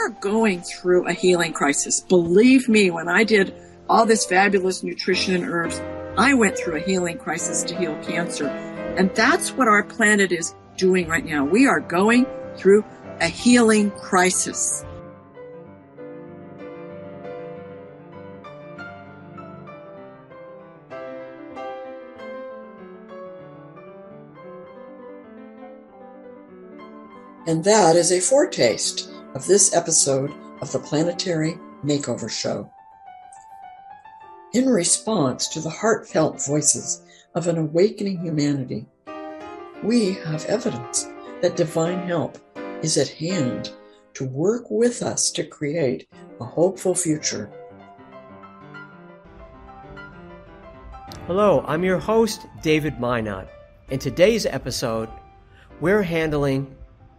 we're going through a healing crisis. Believe me, when I did all this fabulous nutrition and herbs, I went through a healing crisis to heal cancer. And that's what our planet is doing right now. We are going through a healing crisis. And that is a foretaste of this episode of the Planetary Makeover Show. In response to the heartfelt voices of an awakening humanity, we have evidence that divine help is at hand to work with us to create a hopeful future. Hello, I'm your host, David Mynott. In today's episode, we're handling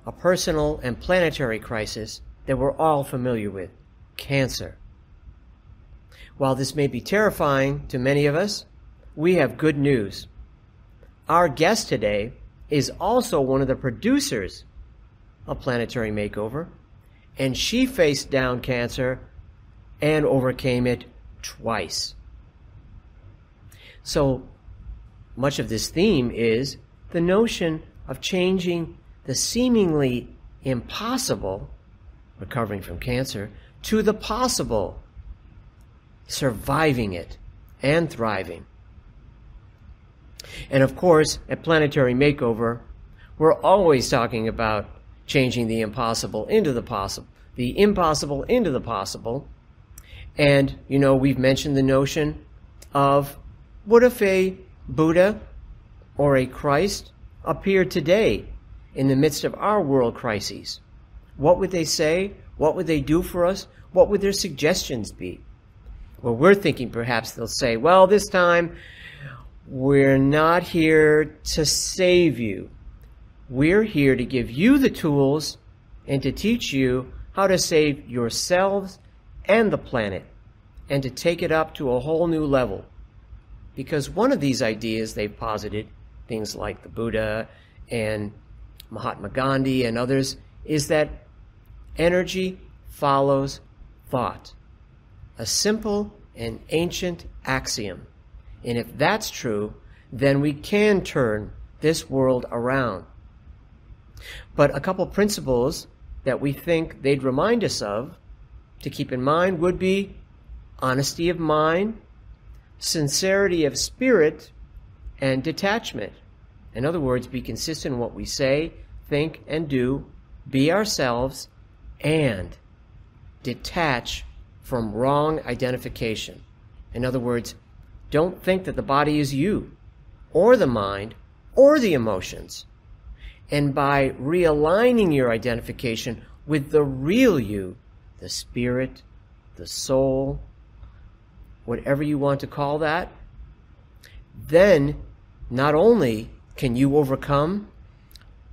a personal and planetary crisis that we're all familiar with cancer. While this may be terrifying to many of us, we have good news. Our guest today is also one of the producers of Planetary Makeover, and she faced down cancer and overcame it twice. So much of this theme is the notion of changing the seemingly impossible, recovering from cancer, to the possible, surviving it and thriving. And of course, at Planetary Makeover, we're always talking about changing the impossible into the possible, the impossible into the possible. And, you know, we've mentioned the notion of what if a Buddha or a Christ appeared today in the midst of our world crises? What would they say? What would they do for us? What would their suggestions be? Well, we're thinking perhaps they'll say, well, this time we're not here to save you. We're here to give you the tools and to teach you how to save yourselves and the planet and to take it up to a whole new level. Because one of these ideas they've posited, things like the Buddha and Mahatma Gandhi and others, is that energy follows thought. A simple and ancient axiom. And if that's true, then we can turn this world around. But a couple principles that we think they'd remind us of to keep in mind would be honesty of mind, sincerity of spirit, and detachment. In other words, be consistent in what we say, think, and do, be ourselves, and detach from wrong identification. In other words, don't think that the body is you, or the mind, or the emotions. And by realigning your identification with the real you, the spirit, the soul, whatever you want to call that, then not only can you overcome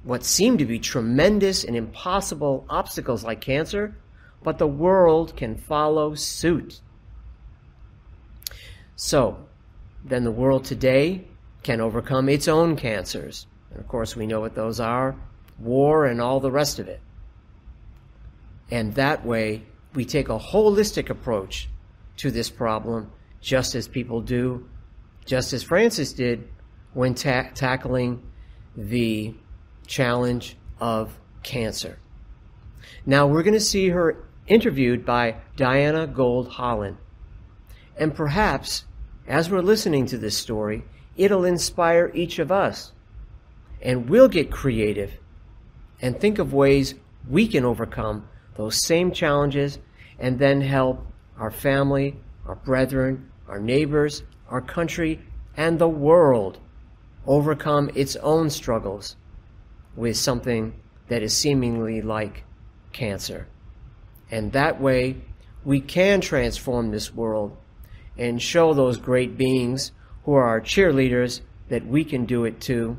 what seem to be tremendous and impossible obstacles like cancer, but the world can follow suit. So, then the world today can overcome its own cancers. And of course, we know what those are war and all the rest of it. And that way, we take a holistic approach to this problem, just as people do, just as Frances did when ta- tackling the challenge of cancer. Now we're going to see her interviewed by Diana Gold Holland. And perhaps, as we're listening to this story, it'll inspire each of us. And we'll get creative and think of ways we can overcome those same challenges and then help our family, our brethren, our neighbors, our country, and the world overcome its own struggles with something that is seemingly like cancer. And that way, we can transform this world and show those great beings who are our cheerleaders that we can do it too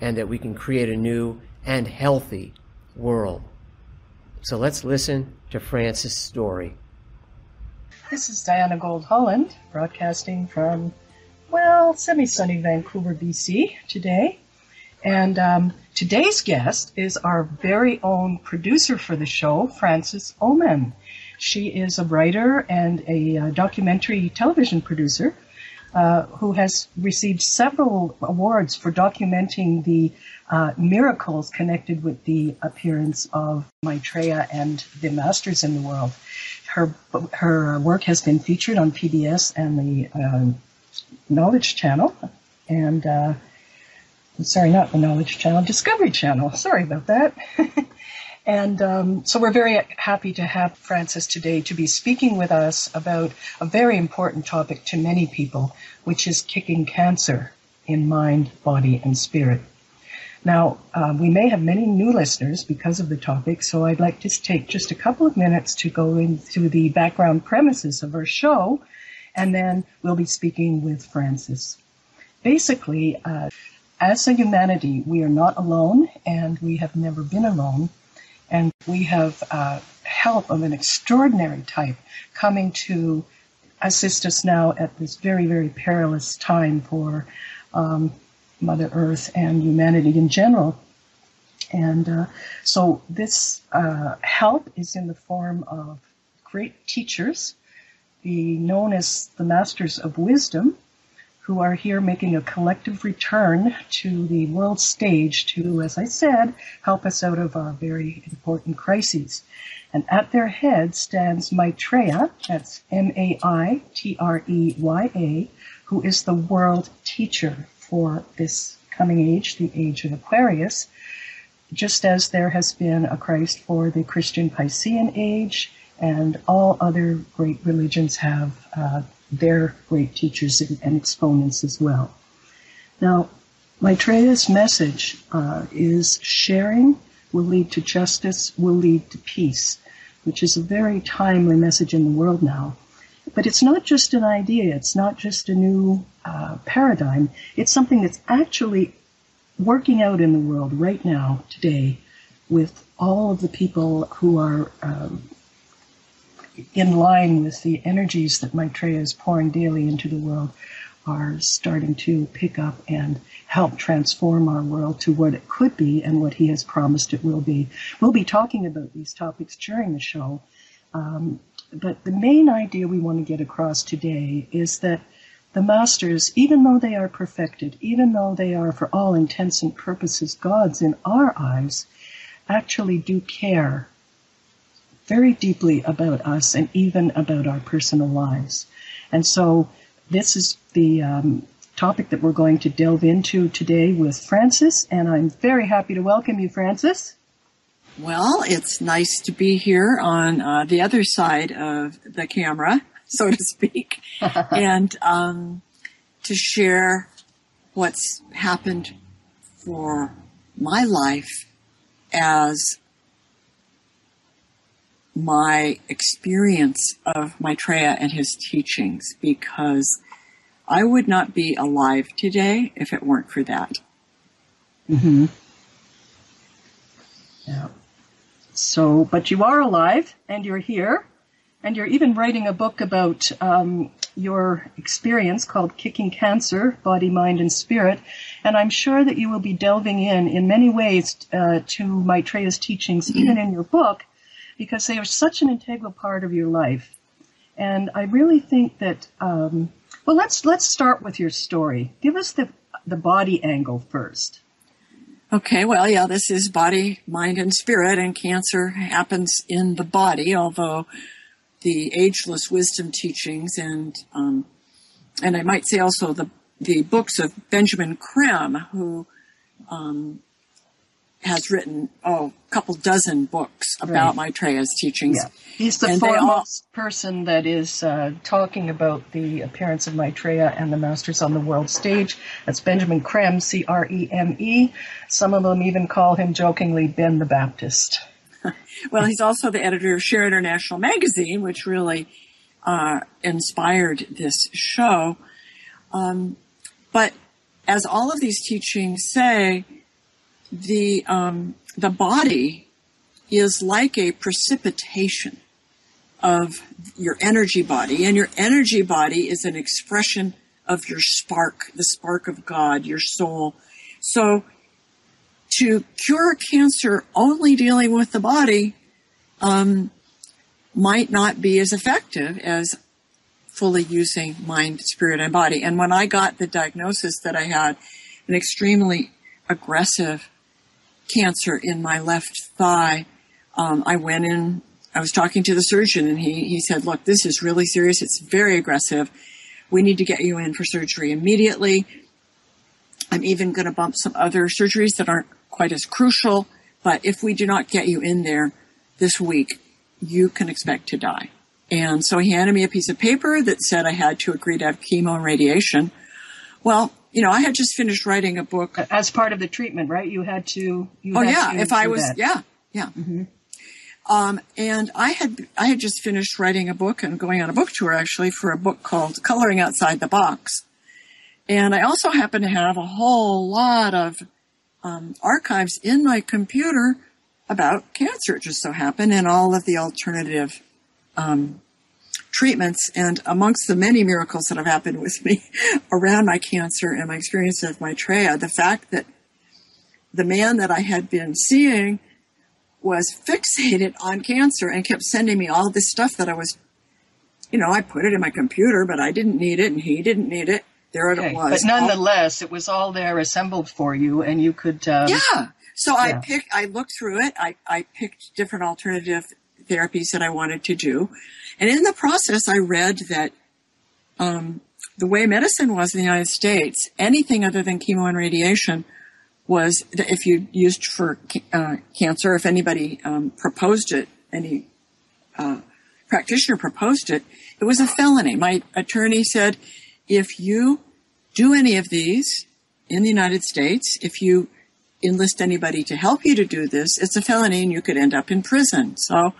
and that we can create a new and healthy world. So let's listen to Frances' story. This is Diana Gold Holland, broadcasting from, well, semi sunny Vancouver, BC today. And um, today's guest is our very own producer for the show, Frances Oman. She is a writer and a uh, documentary television producer uh, who has received several awards for documenting the uh, miracles connected with the appearance of Maitreya and the masters in the world. Her her work has been featured on PBS and the uh, Knowledge Channel, and uh, sorry, not the Knowledge Channel, Discovery Channel. Sorry about that. And um, so we're very happy to have Frances today to be speaking with us about a very important topic to many people, which is kicking cancer in mind, body, and spirit. Now, uh, we may have many new listeners because of the topic, so I'd like to take just a couple of minutes to go into the background premises of our show, and then we'll be speaking with Frances. Basically, uh, as a humanity, we are not alone, and we have never been alone. And we have uh, help of an extraordinary type coming to assist us now at this very, very perilous time for um, Mother Earth and humanity in general. And uh, so this uh, help is in the form of great teachers, the known as the Masters of Wisdom, who are here making a collective return to the world stage to, as I said, help us out of our very important crises. And at their head stands Maitreya, that's M-A-I-T-R-E-Y-A, who is the world teacher for this coming age, the age of Aquarius, just as there has been a Christ for the Christian Piscean age, and all other great religions have uh, their great teachers and exponents as well. Now, Maitreya's message uh, is sharing will lead to justice, will lead to peace, which is a very timely message in the world now. But it's not just an idea, it's not just a new uh, paradigm, it's something that's actually working out in the world right now, today, with all of the people who are um, in line with the energies that Maitreya is pouring daily into the world are starting to pick up and help transform our world to what it could be and what he has promised it will be. We'll be talking about these topics during the show. Um, but the main idea we want to get across today is that the masters, even though they are perfected, even though they are for all intents and purposes gods in our eyes, actually do care very deeply about us and even about our personal lives. And so this is the um, topic that we're going to delve into today with Frances, and I'm very happy to welcome you, Frances. Well, it's nice to be here on uh, the other side of the camera, so to speak, and um, to share what's happened for my life as my experience of Maitreya and his teachings because I would not be alive today if it weren't for that. Mm-hmm. Yeah. So, but you are alive and you're here and you're even writing a book about um, your experience called Kicking Cancer, Body, Mind, and Spirit. And I'm sure that you will be delving in in many ways uh, to Maitreya's teachings, even in your book, because they are such an integral part of your life. And I really think that, um, well, let's let's start with your story. Give us the the body angle first. Okay, well, yeah, this is body, mind, and spirit, and cancer happens in the body. Although the ageless wisdom teachings and um, and I might say also the the books of Benjamin Creme, who um, has written oh a couple dozen books about right. Maitreya's teachings. Yeah. He's the and foremost all, person that is uh, talking about the appearance of Maitreya and the Masters on the world stage. That's Benjamin Creme, C R E M E. Some of them even call him jokingly Ben the Baptist. well, he's also the editor of Share International magazine, which really uh, inspired this show. Um, but as all of these teachings say, the um, the body is like a precipitation of your energy body, and your energy body is an expression of your spark, the spark of God, your soul. So to cure cancer only dealing with the body um, might not be as effective as fully using mind, spirit, and body. And when I got the diagnosis that I had an extremely aggressive cancer in my left thigh, um, I went in. I was talking to the surgeon, and he he said, "Look, this is really serious. It's very aggressive. We need to get you in for surgery immediately." I'm even going to bump some other surgeries that aren't quite as crucial. But if we do not get you in there this week, you can expect to die. And so he handed me a piece of paper that said I had to agree to have chemo and radiation. Well, you know, I had just finished writing a book. As part of the treatment, right? You had to. You oh had yeah, to if I was, that. yeah, yeah. Mhm. Um, and I had I had just finished writing a book and going on a book tour actually for a book called Coloring Outside the Box. And I also happen to have a whole lot of um, archives in my computer about cancer. It just so happened, and all of the alternative um, treatments. And amongst the many miracles that have happened with me around my cancer and my experience of Maitreya, the fact that the man that I had been seeing was fixated on cancer and kept sending me all this stuff that I was, you know, I put it in my computer, but I didn't need it and he didn't need it. There Okay. it was. But nonetheless, it was all there assembled for you, and you could. Um, Yeah. So I picked, I looked through it. I, I picked different alternative therapies that I wanted to do. And in the process, I read that, um, the way medicine was in the United States, anything other than chemo and radiation was if you used for uh, cancer, if anybody um, proposed it, any uh, practitioner proposed it, it was a felony. My attorney said, if you do any of these in the United States, if you enlist anybody to help you to do this, it's a felony and you could end up in prison. So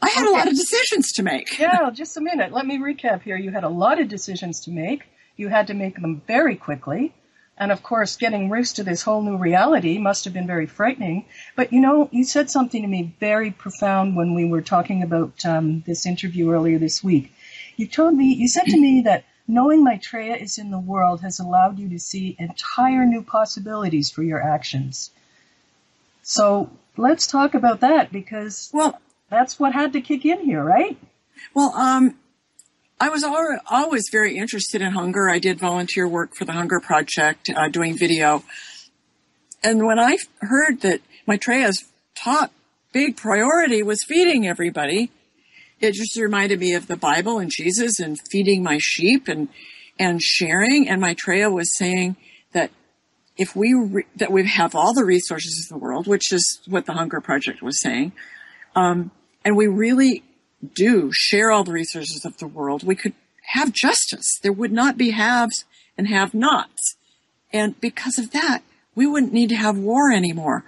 I had a lot of decisions to make. Yeah, just a minute. Let me recap here. You had a lot of decisions to make. You had to make them very quickly. And of course, getting used to this whole new reality must have been very frightening. But you know, you said something to me very profound when we were talking about um, this interview earlier this week. You told me, you said to me that knowing Maitreya is in the world has allowed you to see entire new possibilities for your actions. So let's talk about that because Well, that's what had to kick in here, right? Well, um, I was always very interested in hunger. I did volunteer work for the Hunger Project, uh, doing video. And when I heard that Maitreya's top big priority was feeding everybody, it just reminded me of the Bible and Jesus and feeding my sheep and and sharing. And Maitreya was saying that if we re- that we have all the resources of the world, which is what the Hunger Project was saying, um, and we really do share all the resources of the world, we could have justice. There would not be haves and have nots. And because of that, we wouldn't need to have war anymore.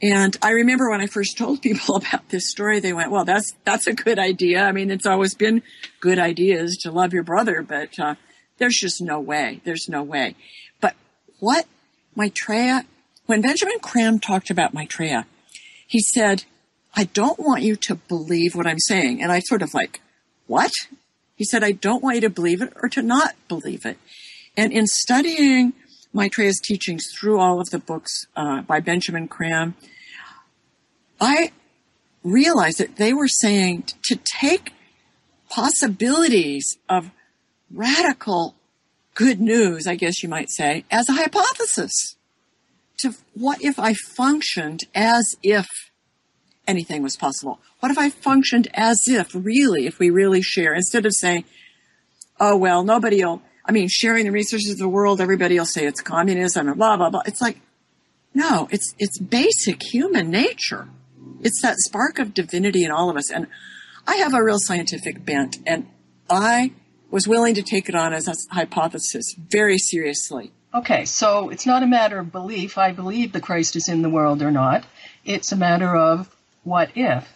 And I remember when I first told people about this story, they went, well, that's, that's a good idea. I mean, it's always been good ideas to love your brother, but, uh, there's just no way. There's no way. But what Maitreya, when Benjamin Creme talked about Maitreya, he said, I don't want you to believe what I'm saying. And I sort of like, what? He said, I don't want you to believe it or to not believe it. And in studying Maitreya's teachings through all of the books uh, by Benjamin Creme, I realized that they were saying to take possibilities of radical good news, I guess you might say, as a hypothesis. To what if I functioned as if anything was possible? What if I functioned as if really, if we really share, instead of saying, oh, well, nobody'll, I mean, sharing the resources of the world, everybody will say it's communism and blah, blah, blah. It's like, no, it's, it's basic human nature. It's that spark of divinity in all of us. And I have a real scientific bent and I was willing to take it on as a hypothesis very seriously. Okay, so it's not a matter of belief. I believe the Christ is in the world or not. It's a matter of what if.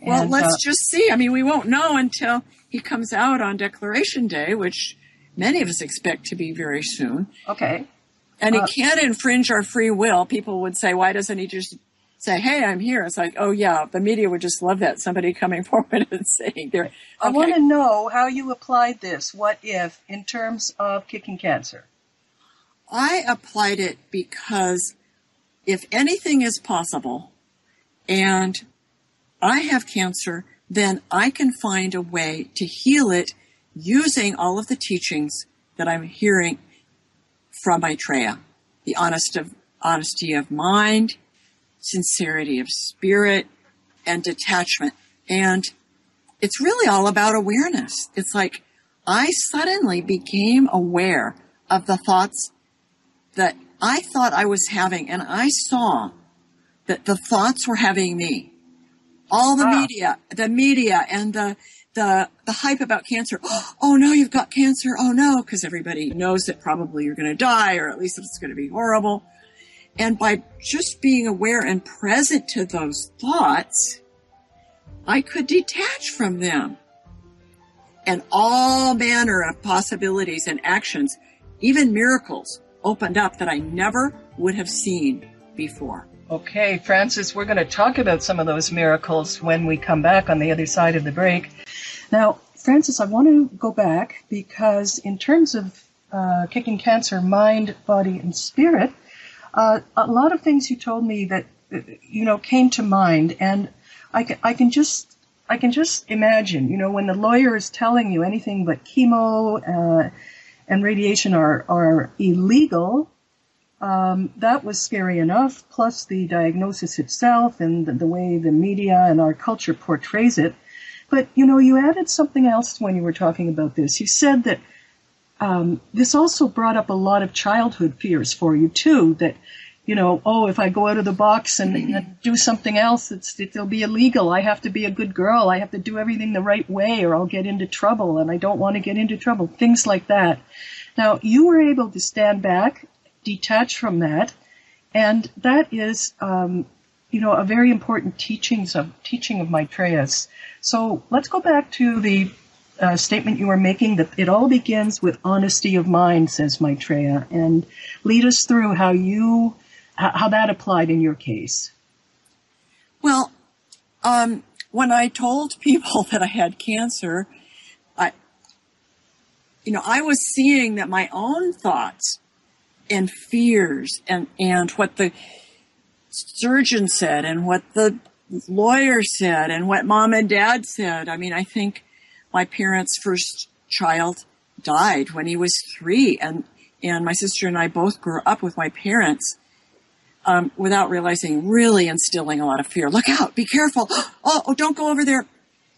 Well, And, let's uh, just see. I mean, we won't know until he comes out on Declaration Day, which many of us expect to be very soon. okay. And Uh, he can't infringe our free will. People would say, why doesn't he just say, hey, I'm here? It's like, oh yeah, the media would just love that. Somebody coming forward and saying they're, I want to know how you applied this. What if in terms of kicking cancer? I applied it because if anything is possible and I have cancer, then I can find a way to heal it using all of the teachings that I'm hearing from Maitreya. The honest of, honesty of mind, sincerity of spirit, and detachment. And it's really all about awareness. It's like I suddenly became aware of the thoughts that I thought I was having, and I saw that the thoughts were having me. All the ah. media, the media, and the the the hype about cancer. Oh no, you've got cancer. Oh no, because everybody knows that probably you're going to die, or at least it's going to be horrible. And by just being aware and present to those thoughts, I could detach from them. And all manner of possibilities and actions, even miracles, opened up that I never would have seen before. Okay, Frances, we're going to talk about some of those miracles when we come back on the other side of the break. Now, Frances, I want to go back because, in terms of uh, kicking cancer, mind, body, and spirit, uh, a lot of things you told me that you know came to mind, and I can, I can just I can just imagine, you know, when the lawyer is telling you anything but chemo uh, and radiation are are illegal, um, that was scary enough. Plus the diagnosis itself and the, the way the media and our culture portrays it. But you know, you added something else when you were talking about this. You said that um, this also brought up a lot of childhood fears for you too. That you know, oh, if I go out of the box and, and do something else, it's, it'll be illegal. I have to be a good girl. I have to do everything the right way, or I'll get into trouble, and I don't want to get into trouble. Things like that. Now, you were able to stand back, detach from that, and that is, um, you know, a very important teachings of teaching of Maitreya's. So let's go back to the uh, statement you were making that it all begins with honesty of mind, says Maitreya, and lead us through how you how that applied in your case. Well, um, when I told people that I had cancer, I, you know, I was seeing that my own thoughts and fears and, and what the surgeon said and what the lawyer said and what mom and dad said. I mean, I think my parents' first child died when he was three and, and my sister and I both grew up with my parents um, without realizing, really instilling a lot of fear. Look out! Be careful! Oh, oh don't go over there!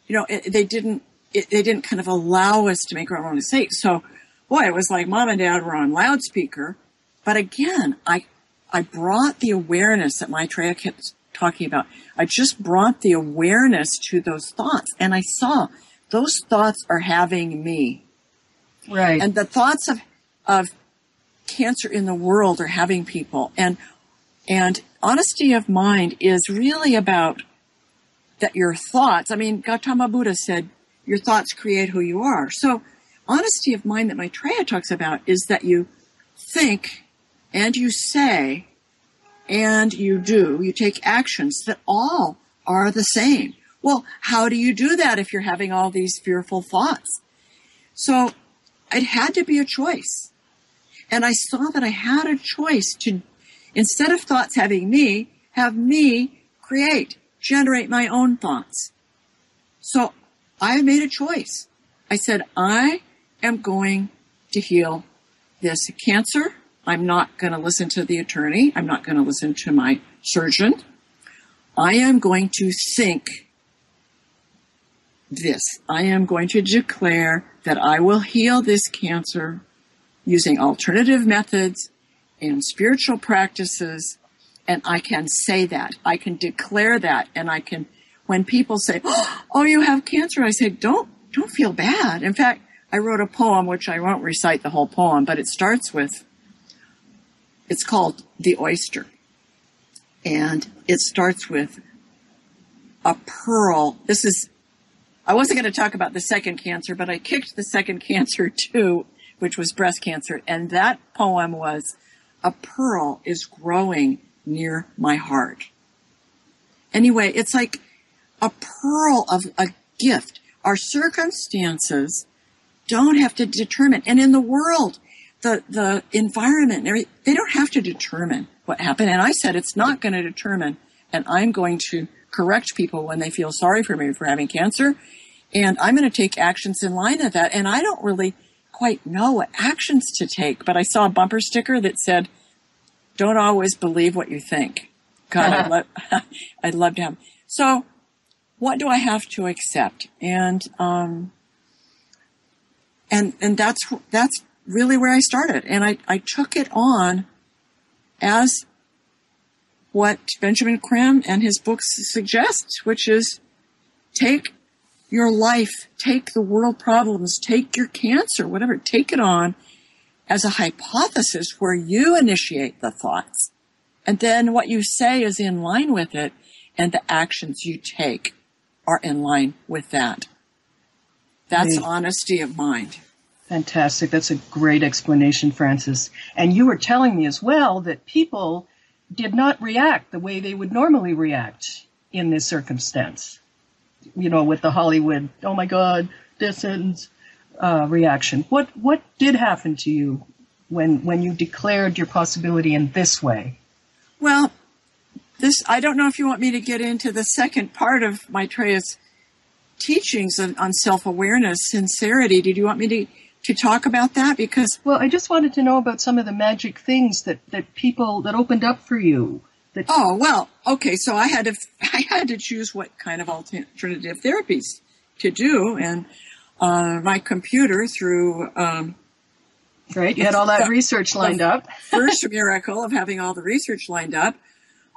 You know, it, they didn't. It, they didn't kind of allow us to make our own mistakes. So, boy, it was like mom and dad were on loudspeaker. But again, I I brought the awareness that Maitreya kept talking about. I just brought the awareness to those thoughts, and I saw those thoughts are having me. Right. And the thoughts of of cancer in the world are having people. And and honesty of mind is really about that your thoughts, I mean, Gautama Buddha said, your thoughts create who you are. So honesty of mind that Maitreya talks about is that you think and you say and you do, you take actions that all are the same. Well, how do you do that if you're having all these fearful thoughts? So it had to be a choice. And I saw that I had a choice to Instead of thoughts having me, have me create, generate my own thoughts. So I made a choice. I said, I am going to heal this cancer. I'm not going to listen to the attorney. I'm not going to listen to my surgeon. I am going to think this. I am going to declare that I will heal this cancer using alternative methods and spiritual practices, and I can say that. I can declare that, and I can, when people say, "Oh, you have cancer," I say, "Don't, don't feel bad." In fact, I wrote a poem which I won't recite the whole poem, but it starts with. It's called "The Oyster," and it starts with a pearl. This is. I wasn't going to talk about the second cancer, but I kicked the second cancer too, which was breast cancer, and that poem was a pearl is growing near my heart. Anyway, it's like a pearl of a gift. Our circumstances don't have to determine, and in the world, the, the environment, they don't have to determine what happened. And I said, it's not going to determine, and I'm going to correct people when they feel sorry for me for having cancer. And I'm going to take actions in line of that. And I don't really quite know what actions to take, but I saw a bumper sticker that said, don't always believe what you think. God, I'd, love, I'd love to have. So what do I have to accept? And, um, and, and that's, that's really where I started. And I, I took it on as what Benjamin Creme and his books suggest, which is take your life, take the world problems, take your cancer, whatever, take it on as a hypothesis where you initiate the thoughts. And then what you say is in line with it and the actions you take are in line with that. That's honesty of mind. Fantastic. That's a great explanation, Frances. And you were telling me as well that people did not react the way they would normally react in this circumstance. You know, with the Hollywood, oh my God, sentence uh, reaction. What what did happen to you when when you declared your possibility in this way? Well, this I don't know if you want me to get into the second part of Maitreya's teachings on, on self awareness, sincerity. Did you want me to to talk about that? Because well, I just wanted to know about some of the magic things that that people that opened up for you. That oh well, okay. So I had to I had to choose what kind of alternative therapies to do, and uh, my computer through. Um, right, you had all that the, research lined up. first miracle of having all the research lined up.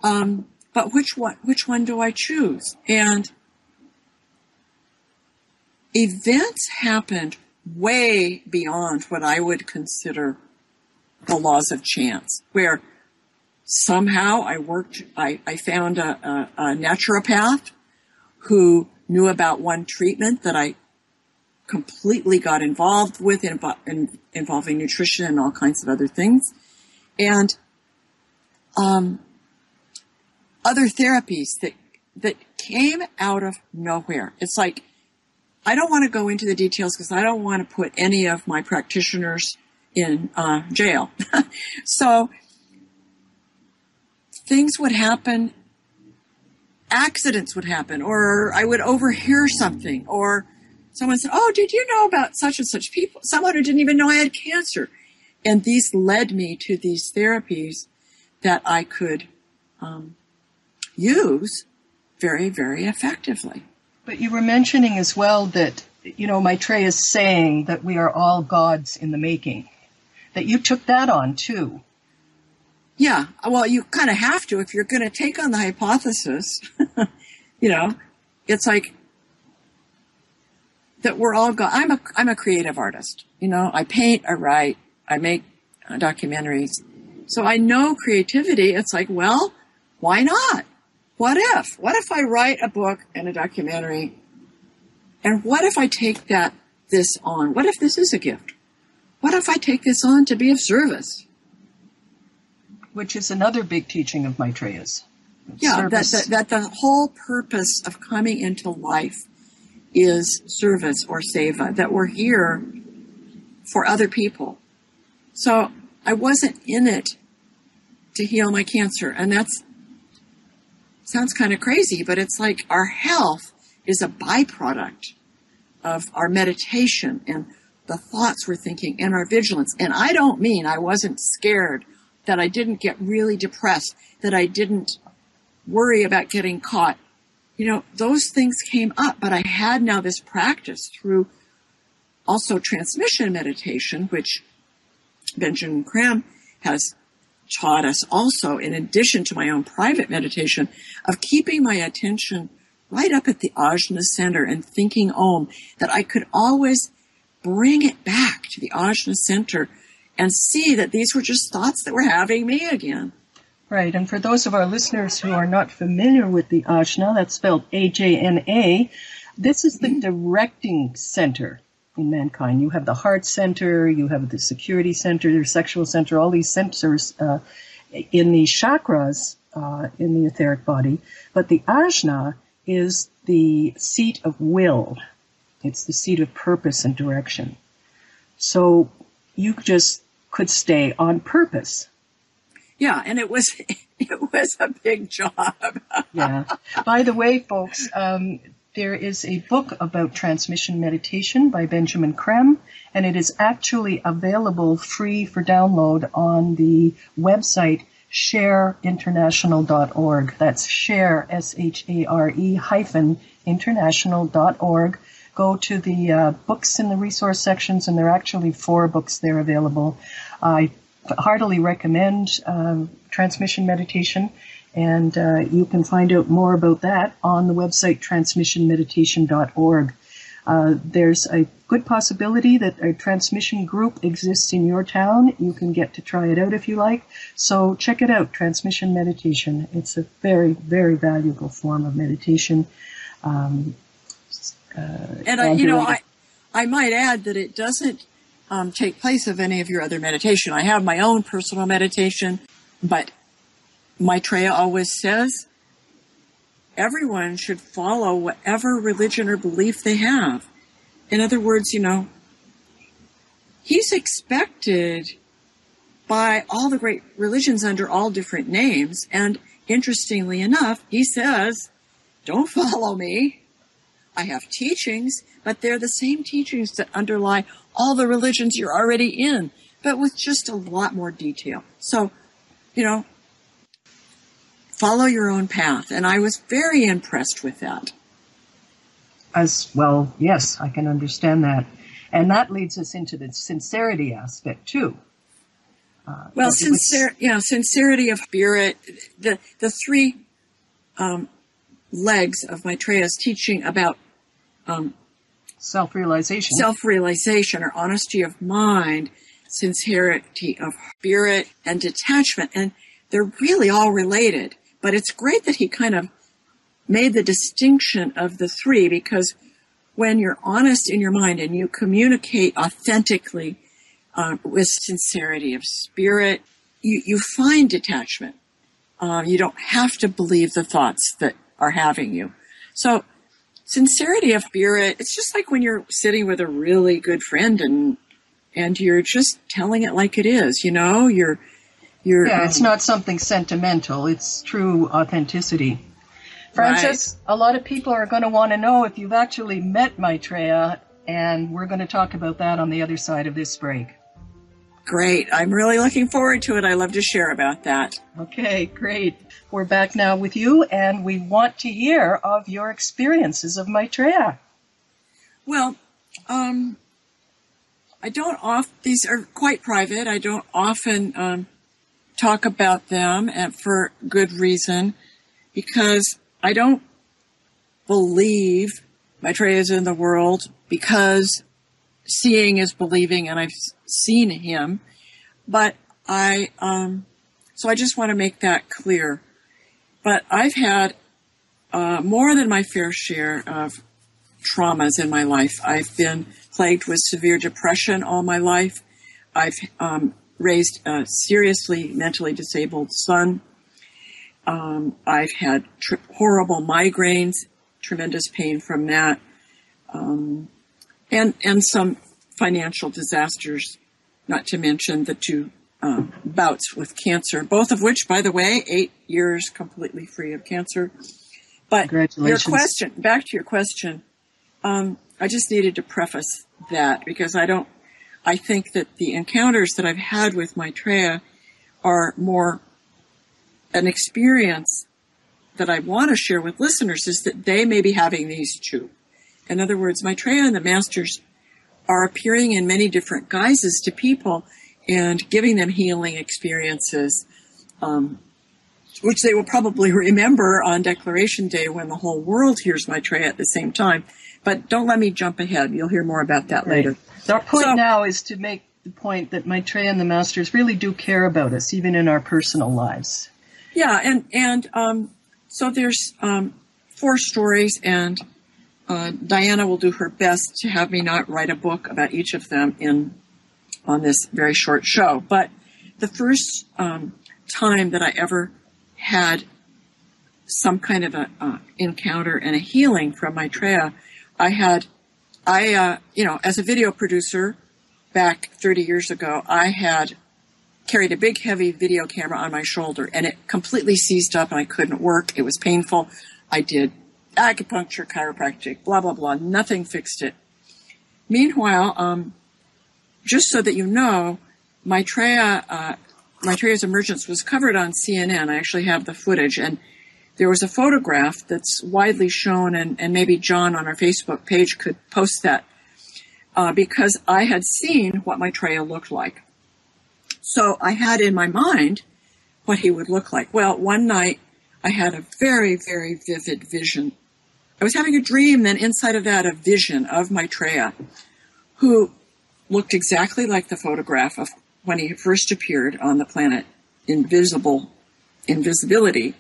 Um, but which one? Which one do I choose? And events happened way beyond what I would consider the laws of chance, where somehow I worked, I, I found a, a, a naturopath who knew about one treatment that I completely got involved with in, in, involving nutrition and all kinds of other things. And, um, other therapies that, that came out of nowhere. It's like I don't want to go into the details because I don't want to put any of my practitioners in uh, jail. so things would happen, accidents would happen, or I would overhear something, or someone said, "Oh, did you know about such and such people?" Someone who didn't even know I had cancer, and these led me to these therapies that I could um, use very, very effectively. But you were mentioning as well that, you know, Maitreya is saying that we are all gods in the making. That you took that on too. Yeah, well, you kind of have to if you're going to take on the hypothesis. you know, it's like that we're all God. I'm a I'm a creative artist. You know, I paint, I write, I make documentaries. So I know creativity. It's like, well, why not? What if? What if I write a book and a documentary? And what if I take that, this on? What if this is a gift? What if I take this on to be of service? Which is another big teaching of Maitreya's. Yeah, that, that, that the whole purpose of coming into life is service or seva, that we're here for other people. So I wasn't in it to heal my cancer. And that's sounds kind of crazy, but it's like our health is a byproduct of our meditation and the thoughts we're thinking and our vigilance. And I don't mean I wasn't scared, that I didn't get really depressed, that I didn't worry about getting caught. You know, those things came up, but I had now this practice through also transmission meditation, which Benjamin Creme has taught us also, in addition to my own private meditation, of keeping my attention right up at the ajna center and thinking om, that I could always bring it back to the ajna center and see that these were just thoughts that were having me again. Right, and for those of our listeners who are not familiar with the ajna, that's spelled A-J-N-A, this is the mm-hmm. directing center in mankind. You have the heart center, you have the security center, your sexual center, all these centers uh, in the chakras uh, in the etheric body. But the ajna is the seat of will. It's the seat of purpose and direction. So you just could stay on purpose. yeah, and it was it was a big job. yeah. By the way, folks, um, there is a book about transmission meditation by Benjamin Creme, and it is actually available free for download on the website shareinternational.org. That's share, S-H-A-R-E hyphen international.org. Go to the uh, books in the resource sections, and there are actually four books there available. I heartily recommend um, transmission meditation, and uh, you can find out more about that on the website transmissionmeditation.org. Uh, there's a good possibility that a transmission group exists in your town. You can get to try it out if you like. So check it out, transmission meditation. It's a very, very valuable form of meditation. Um, uh, and I, you know, I, I might add that it doesn't um, take place of any of your other meditation. I have my own personal meditation, but Maitreya always says everyone should follow whatever religion or belief they have. In other words, you know, he's expected by all the great religions under all different names. And interestingly enough, he says, don't follow me. I have teachings, but they're the same teachings that underlie all the religions you're already in, but with just a lot more detail. So, you know, follow your own path. And I was very impressed with that. As well, yes, I can understand that. And that leads us into the sincerity aspect too. Uh, well, sincere, was... yeah, sincerity of spirit. The the three um, legs of Maitreya's teaching about um, self-realization, self-realization, or honesty of mind, sincerity of spirit, and detachment, and they're really all related. But it's great that he kind of made the distinction of the three because when you're honest in your mind and you communicate authentically uh, with sincerity of spirit, you, you find detachment. Uh, you don't have to believe the thoughts that are having you. So sincerity of spirit, it's just like when you're sitting with a really good friend and and you're just telling it like it is, you know, you're you're, yeah, it's not something sentimental. It's true authenticity. Frances, right. a lot of people are going to want to know if you've actually met Maitreya, and we're going to talk about that on the other side of this break. Great. I'm really looking forward to it. I love to share about that. Okay, great. We're back now with you, and we want to hear of your experiences of Maitreya. Well, um, I don't off. These are quite private. I don't often um, talk about them and for good reason because I don't believe Maitreya is in the world because seeing is believing and I've seen him. But I, um, so I just want to make that clear. But I've had uh, more than my fair share of traumas in my life. I've been plagued with severe depression all my life. I've um, raised a seriously mentally disabled son. Um, I've had tri- horrible migraines, tremendous pain from that, um, and and some financial disasters. Not to mention the two um, bouts with cancer, both of which, by the way, eight years completely free of cancer. But your question, back to your question, um, I just needed to preface that because I don't I think that the encounters that I've had with Maitreya are more an experience that I want to share with listeners is that they may be having these too. In other words, Maitreya and the masters are appearing in many different guises to people and giving them healing experiences, um, which they will probably remember on Declaration Day when the whole world hears Maitreya at the same time. But don't let me jump ahead. You'll hear more about that right. later. Our point so, now is to make the point that Maitreya and the Masters really do care about us, even in our personal lives. Yeah, and and um, so there's um, four stories, and uh, Diana will do her best to have me not write a book about each of them in on this very short show. But the first um, time that I ever had some kind of a uh, encounter and a healing from Maitreya, I had I, uh, you know, as a video producer back 30 years ago, I had carried a big heavy video camera on my shoulder and it completely seized up and I couldn't work. It was painful. I did acupuncture, chiropractic, blah, blah, blah. Nothing fixed it. Meanwhile, um, just so that you know, Maitreya, uh, Maitreya's emergence was covered on CNN. I actually have the footage and there was a photograph that's widely shown and, and maybe John on our Facebook page could post that uh, because I had seen what my Maitreya looked like. So I had in my mind what he would look like. Well, one night I had a very, very vivid vision. I was having a dream, then inside of that, a vision of Maitreya, who looked exactly like the photograph of when he first appeared on the planet, invisible, invisibility,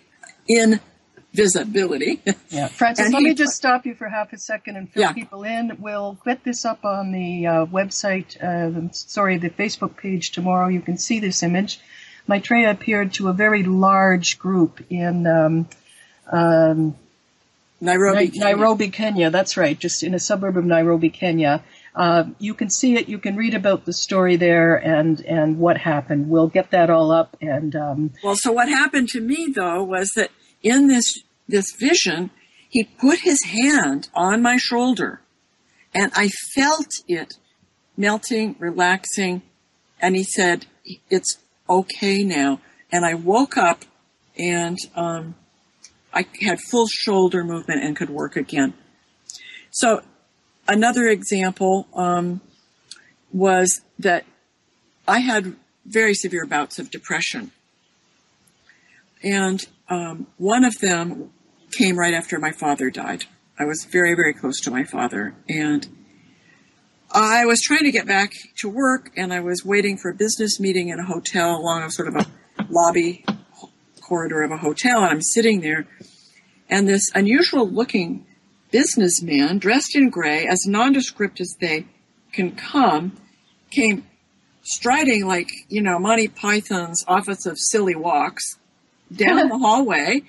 invisibility. Yeah. Frances, And let he- me just stop you for half a second and fill Yeah. people in. We'll get this up on the uh, website, uh, sorry, the Facebook page tomorrow. You can see this image. Maitreya appeared to a very large group in um, um, Nairobi. Nai- Nairobi, Kenya. That's right, just in a suburb of Nairobi, Kenya. Uh, you can see it. You can read about the story there and and what happened. We'll get that all up. And um, Well, so what happened to me though was that in this this vision, he put his hand on my shoulder, and I felt it melting, relaxing, and he said, "It's okay now." And I woke up, and um, I had full shoulder movement and could work again. So another example um, was that I had very severe bouts of depression. And um, one of them came right after my father died. I was very, very close to my father. And I was trying to get back to work and I was waiting for a business meeting in a hotel along a sort of a lobby corridor of a hotel. And I'm sitting there and this unusual looking businessman dressed in gray, as nondescript as they can come, came striding like, you know, Monty Python's Office of Silly Walks down the hallway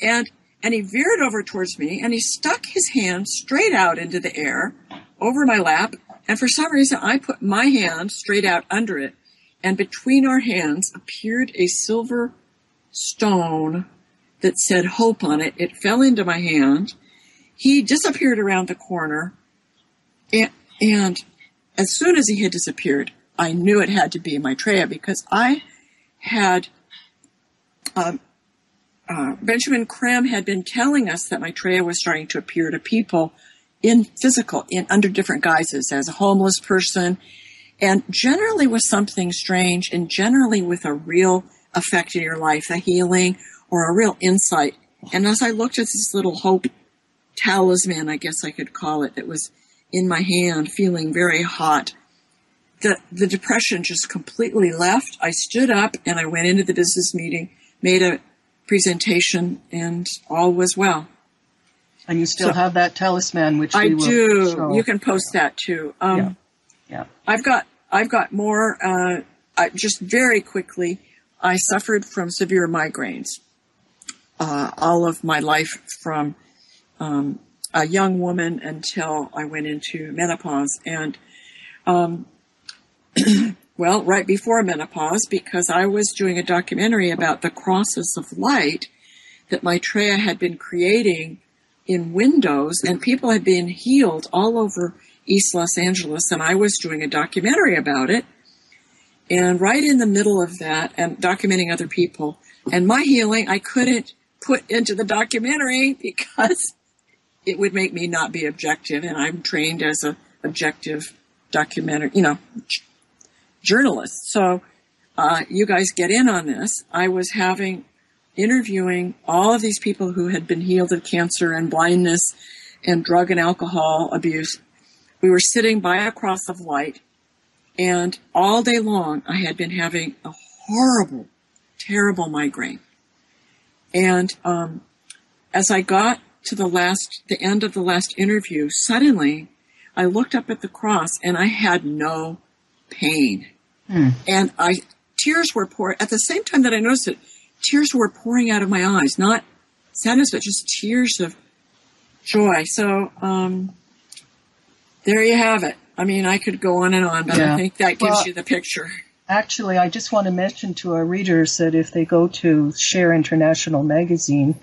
and and he veered over towards me and he stuck his hand straight out into the air over my lap and for some reason I put my hand straight out under it and between our hands appeared a silver stone that said hope on it. It fell into my hand. He disappeared around the corner and, and as soon as he had disappeared, I knew it had to be my Maitreya because I had um, uh, Benjamin Creme had been telling us that Maitreya was starting to appear to people in physical, in under different guises, as a homeless person, and generally with something strange, and generally with a real effect in your life, a healing or a real insight. And as I looked at this little hope talisman, I guess I could call it, that was in my hand, feeling very hot, the the depression just completely left. I stood up and I went into the business meeting, made a presentation, and all was well. and you still So- have that talisman, which I do. show. You can post that too. Um, Yeah. Yeah. I've got I've got more. Uh, I, just very quickly, I suffered from severe migraines uh, all of my life, from um, a young woman until I went into menopause, and um, well, right before menopause, because I was doing a documentary about the crosses of light that Maitreya had been creating in windows, and people had been healed all over East Los Angeles, and I was doing a documentary about it. And right in the middle of that, and documenting other people, and my healing, I couldn't put into the documentary because it would make me not be objective, and I'm trained as a objective documentary, you know, journalist. So, uh, you guys get in on this. I was having interviewing all of these people who had been healed of cancer and blindness and drug and alcohol abuse. We were sitting by a cross of light, and all day long I had been having a horrible, terrible migraine. And um, as I got to the last, the end of the last interview, suddenly I looked up at the cross and I had no pain. And I, tears were pouring, at the same time that I noticed it, tears were pouring out of my eyes, not sadness, but just tears of joy. So, um, there you have it. I mean, I could go on and on, but Yeah. I think that gives Well, you the picture. Actually, I just want to mention to our readers that if they go to Share International magazine,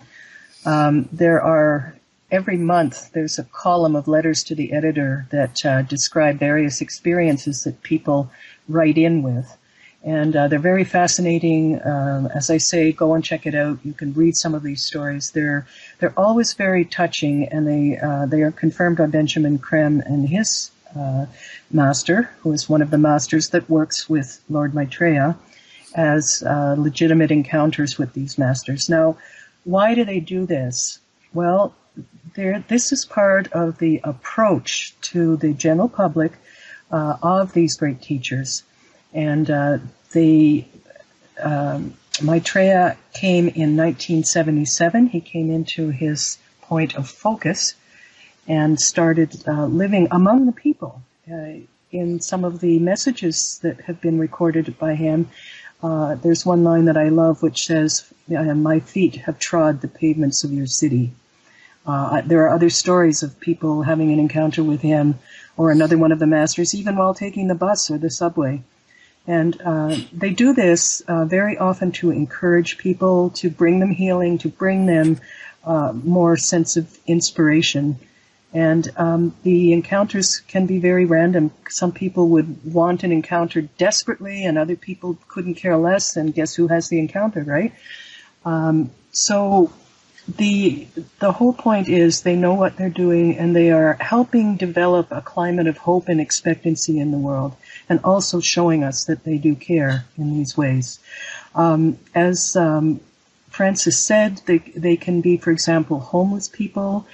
um, there are every month there's a column of letters to the editor that uh, describe various experiences that people write in with. And uh, they're very fascinating. Um, as I say, go and check it out. You can read some of these stories. They're they're always very touching, and they uh, they are confirmed by Benjamin Creme and his uh, master, who is one of the masters that works with Lord Maitreya, as uh, legitimate encounters with these masters. Now, why do they do this? Well, this is part of the approach to the general public uh, of these great teachers. And uh, the um, Maitreya came in 1977. He came into his point of focus and started uh, living among the people. Uh, in some of the messages that have been recorded by him, uh, there's one line that I love which says, My feet have trod the pavements of your city. Uh, there are other stories of people having an encounter with him or another one of the masters, even while taking the bus or the subway. And uh, they do this uh, very often to encourage people, to bring them healing, to bring them uh, more sense of inspiration. And um, the encounters can be very random. Some people would want an encounter desperately, and other people couldn't care less. And guess who has the encounter, right? Um, so the the whole point is they know what they're doing, and they are helping develop a climate of hope and expectancy in the world, and also showing us that they do care in these ways. Um, as um, Frances said, they they can be, for example, homeless people.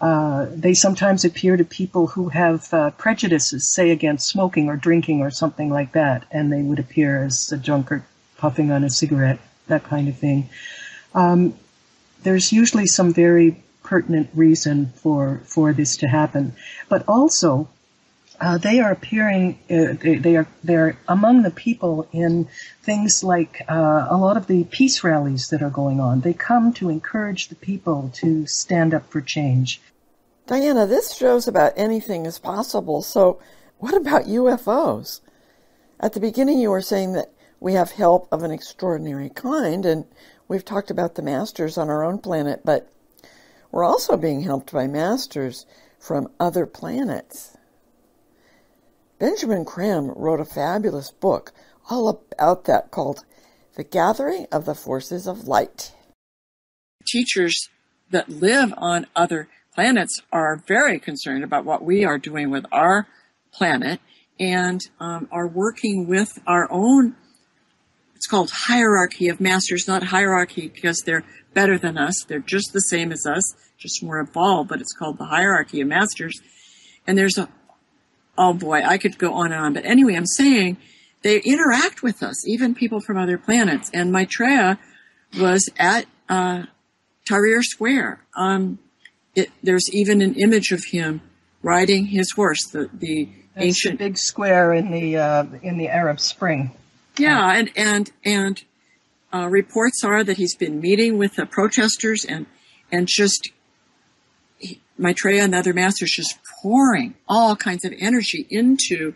Uh, they sometimes appear to people who have uh, prejudices, say against smoking or drinking or something like that, and they would appear as a drunkard puffing on a cigarette, that kind of thing. Um, there's usually some very pertinent reason for for this to happen, but also uh, they are appearing. Uh, they, they, are they're among the people in things like uh, a lot of the peace rallies that are going on. They come to encourage the people to stand up for change. Diana, this shows about anything is possible. So, what about UFOs? At the beginning, you were saying that we have help of an extraordinary kind, and we've talked about the masters on our own planet, but we're also being helped by masters from other planets. Benjamin Creme wrote a fabulous book all about that called The Gathering of the Forces of Light. Teachers that live on other planets are very concerned about what we are doing with our planet and um, are working with our own it's called hierarchy of masters not hierarchy because they're better than us. They're just the same as us just more evolved but it's called the hierarchy of masters. And there's a oh boy i could go on and on. But anyway i'm saying they interact with us even people from other planets. And maitreya was at uh, tahrir square. Um, it, there's even an image of him riding his horse, the, the That's ancient the big square in the uh, in the Arab Spring. Yeah, and and and uh, reports are that he's been meeting with the protesters and and just he, Maitreya and other masters just pouring all kinds of energy into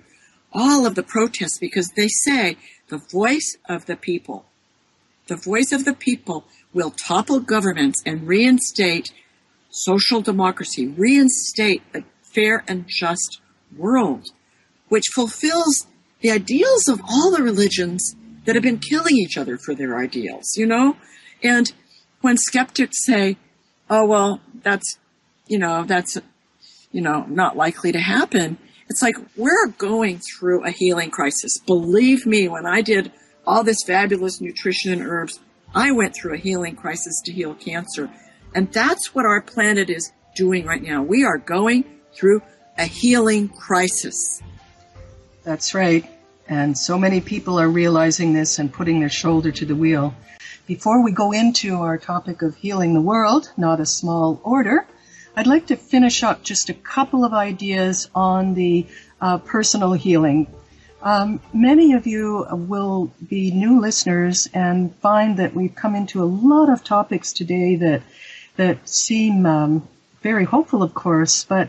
all of the protests because they say the voice of the people, the voice of the people will topple governments and reinstate social democracy, reinstate a fair and just world, which fulfills the ideals of all the religions that have been killing each other for their ideals, you know? And when skeptics say, oh, well, that's, you know, that's, you know, not likely to happen, it's like we're going through a healing crisis. Believe me, when I did all this fabulous nutrition and herbs, I went through a healing crisis to heal cancer. And that's what our planet is doing right now. We are going through a healing crisis. That's right. And so many people are realizing this and putting their shoulder to the wheel. Before we go into our topic of healing the world, not a small order, I'd like to finish up just a couple of ideas on the uh, personal healing. Um, many of you will be new listeners and find that we've come into a lot of topics today that that seem um, very hopeful, of course, but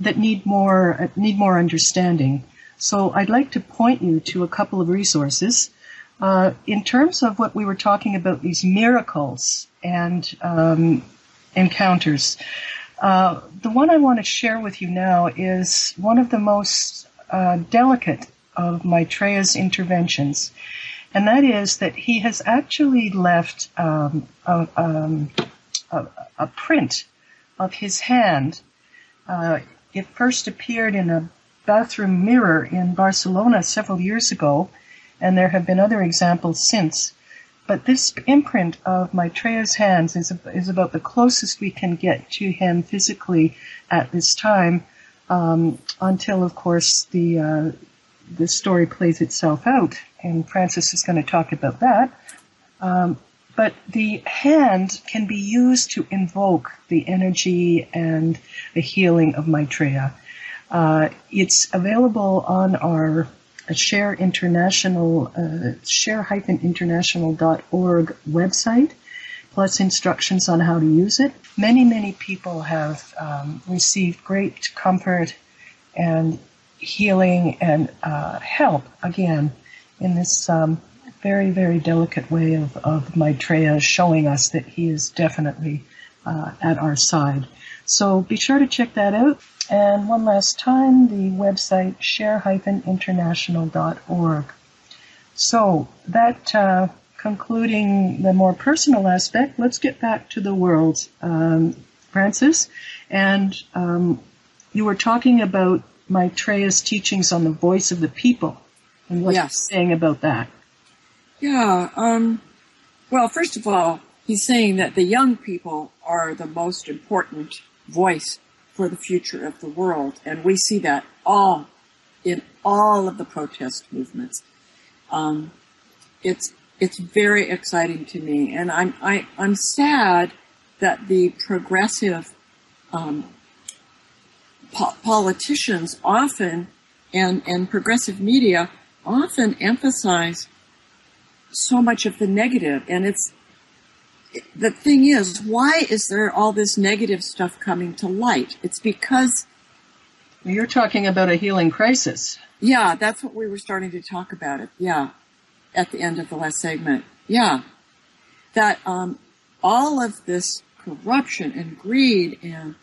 that need more need more understanding. So I'd like to point you to a couple of resources. Uh, in terms of what we were talking about, these miracles and um, encounters, uh, the one I want to share with you now is one of the most uh, delicate of Maitreya's interventions, and that is that he has actually left um, a, um, a, a, print of his hand. Uh, it first appeared in a bathroom mirror in Barcelona several years ago, and there have been other examples since. But this imprint of Maitreya's hands is, is about the closest we can get to him physically at this time, um, until, of course, the uh, the story plays itself out, and Frances is going to talk about that. Um, but the hand can be used to invoke the energy and the healing of Maitreya. Uh, it's available on our Share International, uh, share-international.org website, plus instructions on how to use it. Many, many people have um, received great comfort and healing and uh, help again in this um, very, very delicate way of, of Maitreya showing us that he is definitely uh, at our side. So be sure to check that out. And one last time, the website share-international.org. So that uh, concluding the more personal aspect, let's get back to the world, um, Frances. And um, you were talking about Maitreya's teachings on the voice of the people and what yes. he's saying about that. Yeah. Um, well, first of all, he's saying that the young people are the most important voice for the future of the world. And we see that all in all of the protest movements. Um, it's, it's very exciting to me. And I'm, I, I'm sad that the progressive, um, po- politicians often and, and progressive media often emphasize so much of the negative and it's the thing is, why is there all this negative stuff coming to light? It's because you're talking about a healing crisis. Yeah, that's what we were starting to talk about it. Yeah, at the end of the last segment. Yeah, that um, all of this corruption and greed and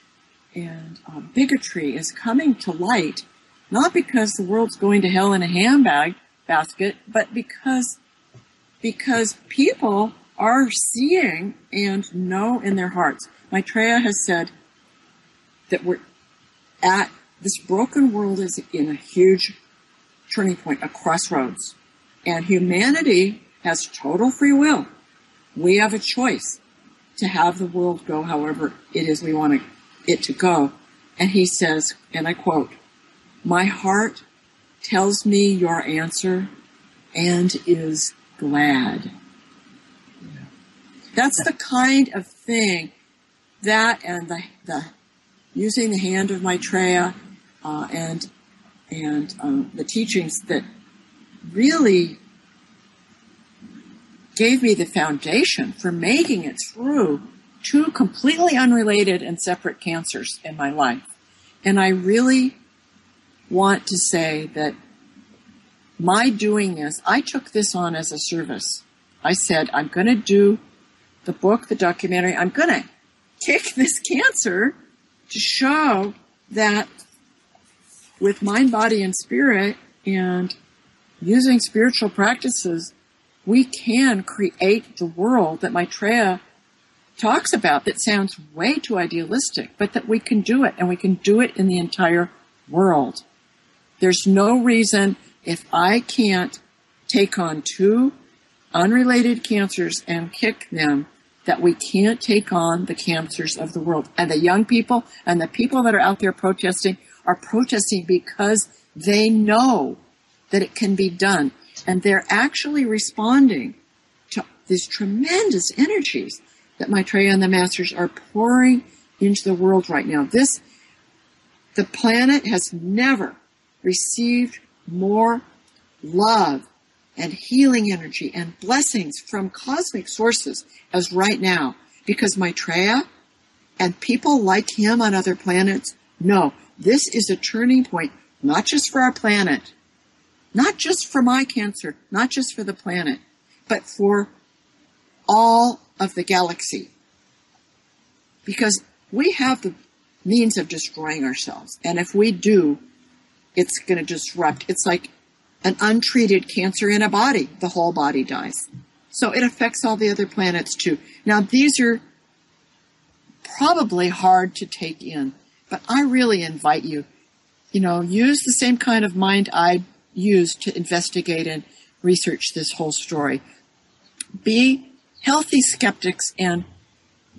and uh, bigotry is coming to light, not because the world's going to hell in a handbag basket, but because because people are seeing and know in their hearts. Maitreya has said that we're at this broken world is in a huge turning point, a crossroads. And humanity has total free will. We have a choice to have the world go however it is we want it to go. And he says, and I quote, my heart tells me your answer and is glad. That's the kind of thing that and the, the using the hand of Maitreya uh, and and um, the teachings that really gave me the foundation for making it through two completely unrelated and separate cancers in my life. And I really want to say that my doing this, I took this on as a service. I said, I'm going to do the book, the documentary, I'm going to kick this cancer to show that with mind, body, and spirit and using spiritual practices, we can create the world that Maitreya talks about that sounds way too idealistic, but that we can do it and we can do it in the entire world. There's no reason if I can't take on two unrelated cancers and kick them that we can't take on the cancers of the world. And the young people and the people that are out there protesting are protesting because they know that it can be done. And they're actually responding to these tremendous energies that Maitreya and the masters are pouring into the world right now. This, the planet has never received more love and healing energy and blessings from cosmic sources as right now. Because Maitreya and people like him on other planets know this is a turning point, not just for our planet, not just for my cancer, not just for the planet, but for all of the galaxy. Because we have the means of destroying ourselves. And if we do, it's going to disrupt. It's like an untreated cancer in a body. The whole body dies. So it affects all the other planets too. Now these are probably hard to take in, but I really invite you, you know, use the same kind of mind I used to investigate and research this whole story. Be healthy skeptics and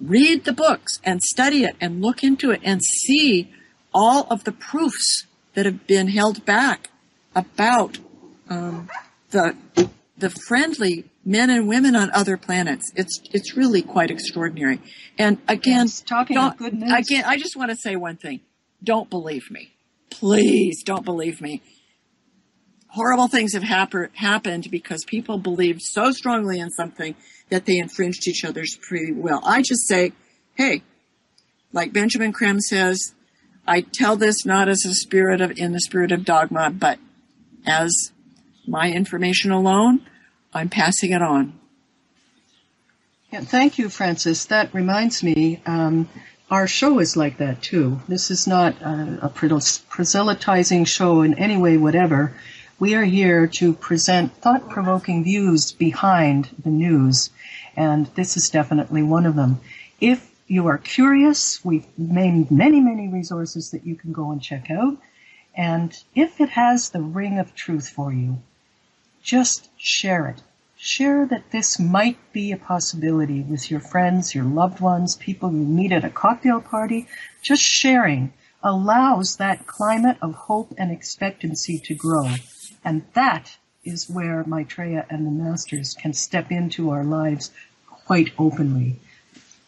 read the books and study it and look into it and see all of the proofs that have been held back about um, the the friendly men and women on other planets. It's it's really quite extraordinary. And again, yes, talking good news. again, I just want to say one thing: don't believe me, please don't believe me. Horrible things have happen, happened because people believed so strongly in something that they infringed each other's free will. I just say, hey, like Benjamin Creme says, I tell this not as a spirit of in the spirit of dogma, but as my information alone. I'm passing it on. Yeah, thank you, Frances. That reminds me, um, our show is like that too. This is not a, a proselytizing show in any way, whatever. We are here to present thought provoking views behind the news, and this is definitely one of them. If you are curious, we've made many, many resources that you can go and check out. And if it has the ring of truth for you, just share it. Share that this might be a possibility with your friends, your loved ones, people you meet at a cocktail party. Just sharing allows that climate of hope and expectancy to grow. And that is where Maitreya and the masters can step into our lives quite openly.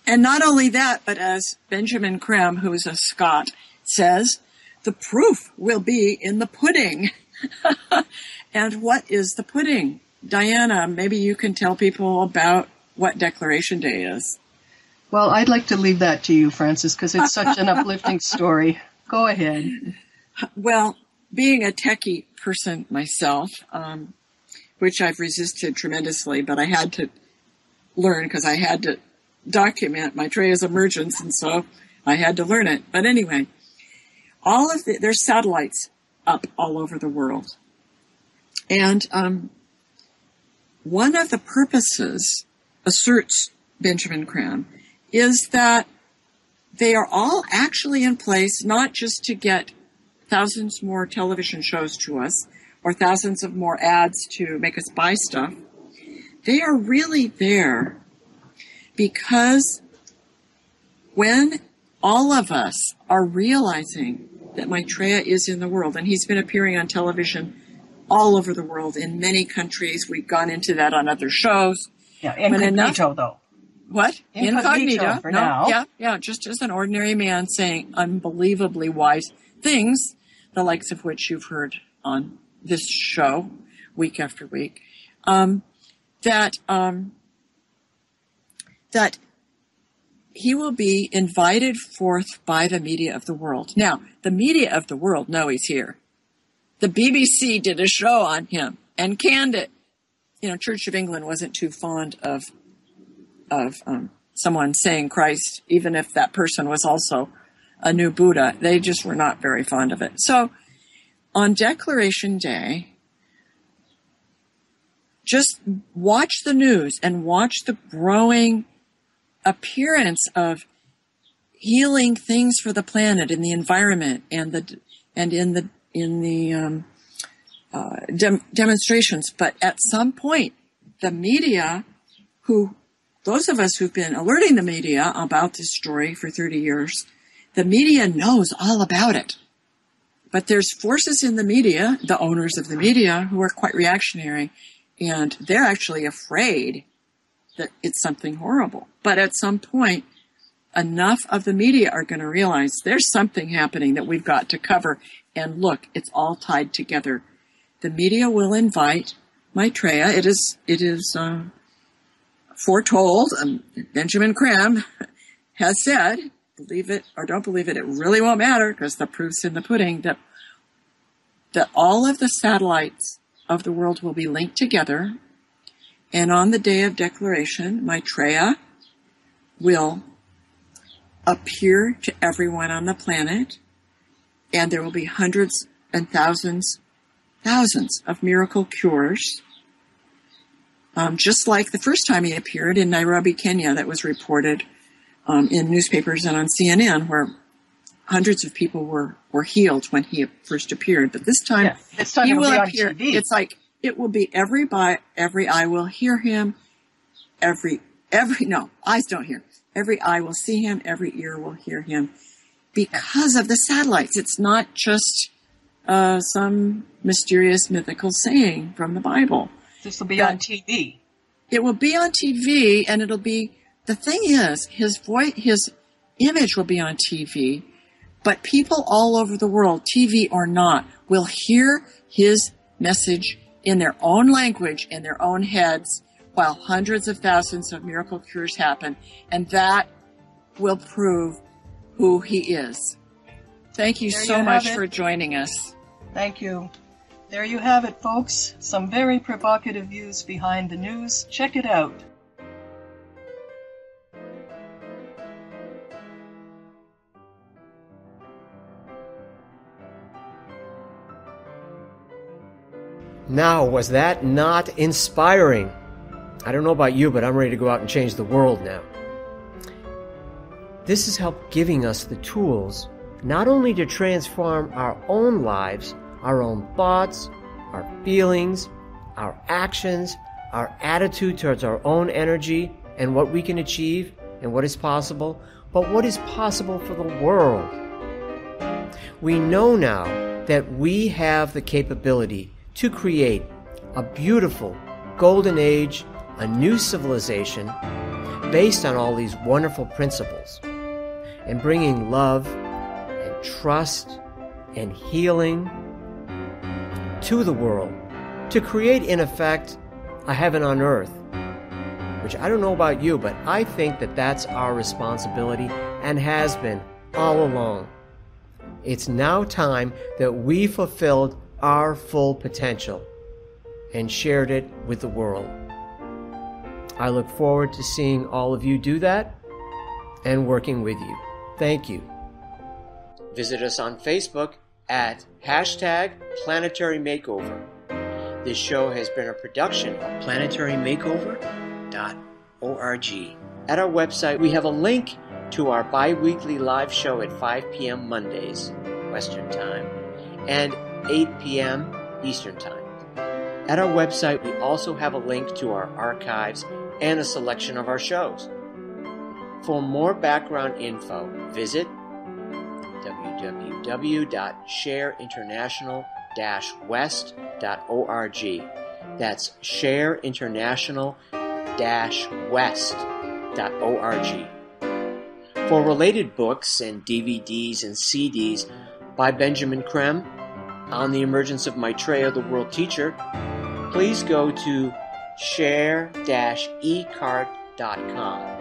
And not only that, but as Benjamin Creme, who is a Scot, says, the proof will be in the pudding. and what is the pudding? Diana, maybe you can tell people about what Declaration Day is. Well, I'd like to leave that to you, Frances, because it's such an uplifting story. Go ahead. Well, being a techie person myself, um, which I've resisted tremendously, but I had to learn because I had to document Maitreya's emergence, and so I had to learn it. But anyway, all of the, there's satellites up all over the world. And um, one of the purposes, asserts Benjamin Creme, is that they are all actually in place not just to get thousands more television shows to us or thousands of more ads to make us buy stuff. They are really there because when all of us are realizing that Maitreya is in the world, and he's been appearing on television all over the world in many countries. We've gone into that on other shows. Yeah, incognito enough, though. What? Incognito, incognito for no, now. Yeah, yeah, just as an ordinary man saying unbelievably wise things, the likes of which you've heard on this show week after week. Um, that um, that he will be invited forth by the media of the world. Now, the media of the world know he's here. The BBC did a show on him and canned it. You know, Church of England wasn't too fond of of um, someone saying Christ, even if that person was also a new Buddha. They just were not very fond of it. So, on Declaration Day, just watch the news and watch the growing appearance of healing things for the planet and the environment and the and in the in the um, uh, dem- demonstrations. But at some point, the media, who those of us who've been alerting the media about this story for 30 years, the media knows all about it. But there's forces in the media, the owners of the media, who are quite reactionary, and they're actually afraid that it's something horrible. But at some point, enough of the media are going to realize there's something happening that we've got to cover. And look, it's all tied together. The media will invite Maitreya. It is, it is, uh, foretold. Um, Benjamin Creme has said, believe it or don't believe it, it really won't matter because the proof's in the pudding that, that all of the satellites of the world will be linked together. And on the day of declaration, Maitreya will appear to everyone on the planet, and there will be hundreds and thousands, thousands of miracle cures. Um, just like the first time he appeared in Nairobi, Kenya, that was reported um, in newspapers and on CNN, where hundreds of people were, were healed when he first appeared. But this time, this time he will appear. It's like it will be every by every eye will hear him. Every every no eyes don't hear. Every eye will see him. Every ear will hear him because of the satellites. It's not just uh, some mysterious mythical saying from the Bible. This will be on TV. It will be on TV, and it'll be the thing is his voice, his image will be on TV, but people all over the world, TV or not, will hear his message in their own language, in their own heads, while hundreds of thousands of miracle cures happen, and that will prove who he is. Thank you There so you much for joining us. Thank you. There you have it, folks. Some very provocative views behind the news. Check it out. Now, was that not inspiring? I don't know about you, but I'm ready to go out and change the world now. This has helped giving us the tools not only to transform our own lives, our own thoughts, our feelings, our actions, our attitude towards our own energy and what we can achieve and what is possible, but what is possible for the world. We know now that we have the capability to create a beautiful golden age, a new civilization based on all these wonderful principles and bringing love and trust and healing to the world to create, in effect, a heaven on earth. Which I don't know about you, but I think that that's our responsibility and has been all along. It's now time that we fulfilled our full potential and shared it with the world. I look forward to seeing all of you do that and working with you. Thank you. Visit us on Facebook at hashtag planetary makeover. This show has been a production of planetarymakeover.org. At our website, we have a link to our bi weekly live show at 5 p.m. Mondays, Western Time, and 8 p.m. Eastern Time. At our website, we also have a link to our archives and a selection of our shows. For more background info, visit www.shareinternational-west.org. That's shareinternational-west.org. For related books and DVDs and CDs by Benjamin Creme on the emergence of Maitreya, the world teacher, please go to share-ecart.com.